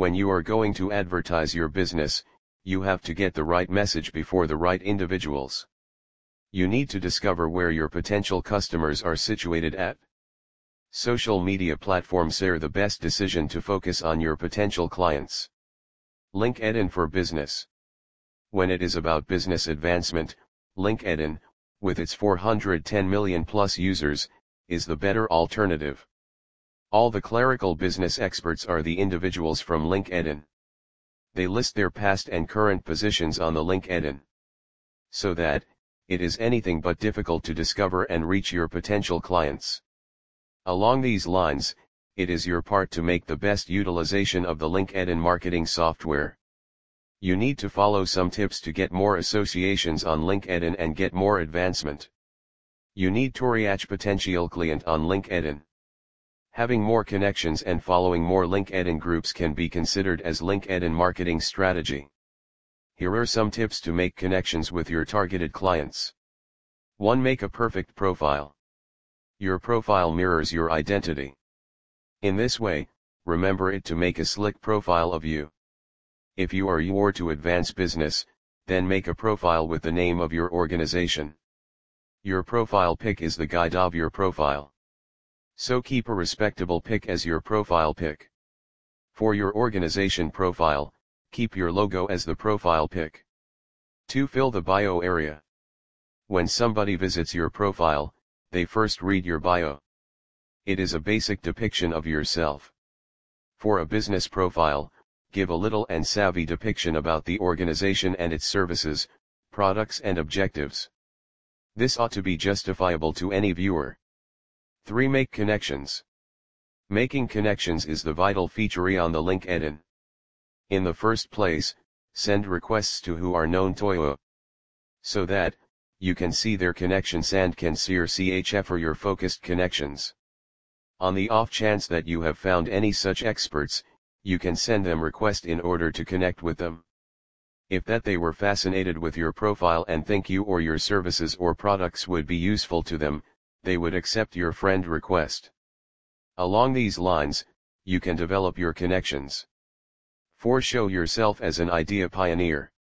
When you are going to advertise your business, you have to get the right message before the right individuals. You need to discover where your potential customers are situated at. Social media platforms are the best decision to focus on your potential clients. LinkedIn for Business When it is about business advancement, LinkedIn, with its 410 million plus users, is the better alternative. All the clerical business experts are the individuals from LinkedIn. They list their past and current positions on the LinkedIn. So that, it is anything but difficult to discover and reach your potential clients. Along these lines, it is your part to make the best utilization of the LinkedIn marketing software. You need to follow some tips to get more associations on LinkedIn and get more advancement. You need to reach potential client on LinkedIn. Having more connections and following more LinkedIn groups can be considered as LinkedIn marketing strategy. Here are some tips to make connections with your targeted clients. 1. Make a perfect profile. Your profile mirrors your identity. In this way, remember it to make a slick profile of you. If you are your to advance business, then make a profile with the name of your organization. Your profile pic is the guide of your profile. So keep a respectable pic as your profile pic. For your organization profile, keep your logo as the profile pic. 2. Fill the bio area. When somebody visits your profile, they first read your bio. It is a basic depiction of yourself. For a business profile, give a little and savvy depiction about the organization and its services, products and objectives. This ought to be justifiable to any viewer. 3. Make connections. Making connections is the vital feature on the LinkedIn. In the first place, send requests to who are known to you. So that, you can see their connections and can see your CHF or your focused connections. On the off chance that you have found any such experts, you can send them request in order to connect with them. If that they were fascinated with your profile and think you or your services or products would be useful to them, they would accept your friend request. Along these lines, you can develop your connections. 4. Show yourself as an idea pioneer.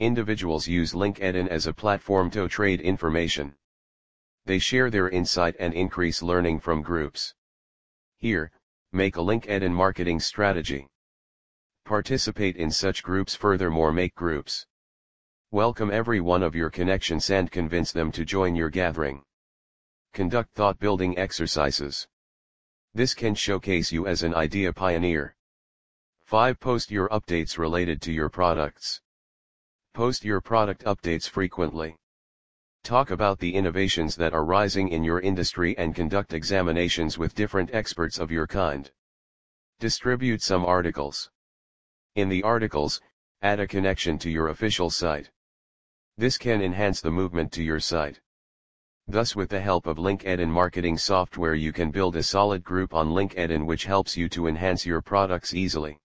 Individuals use LinkedIn as a platform to trade information. They share their insight and increase learning from groups. Here, make a LinkedIn marketing strategy. Participate in such groups furthermore make groups. Welcome every one of your connections and convince them to join your gathering. Conduct thought-building exercises. This can showcase you as an idea pioneer. 5. Post your updates related to your products. Post your product updates frequently. Talk about the innovations that are rising in your industry and conduct examinations with different experts of your kind. Distribute some articles. In the articles, add a connection to your official site. This can enhance the movement to your site. Thus with the help of LinkedIn marketing software you can build a solid group on LinkedIn which helps you to enhance your products easily.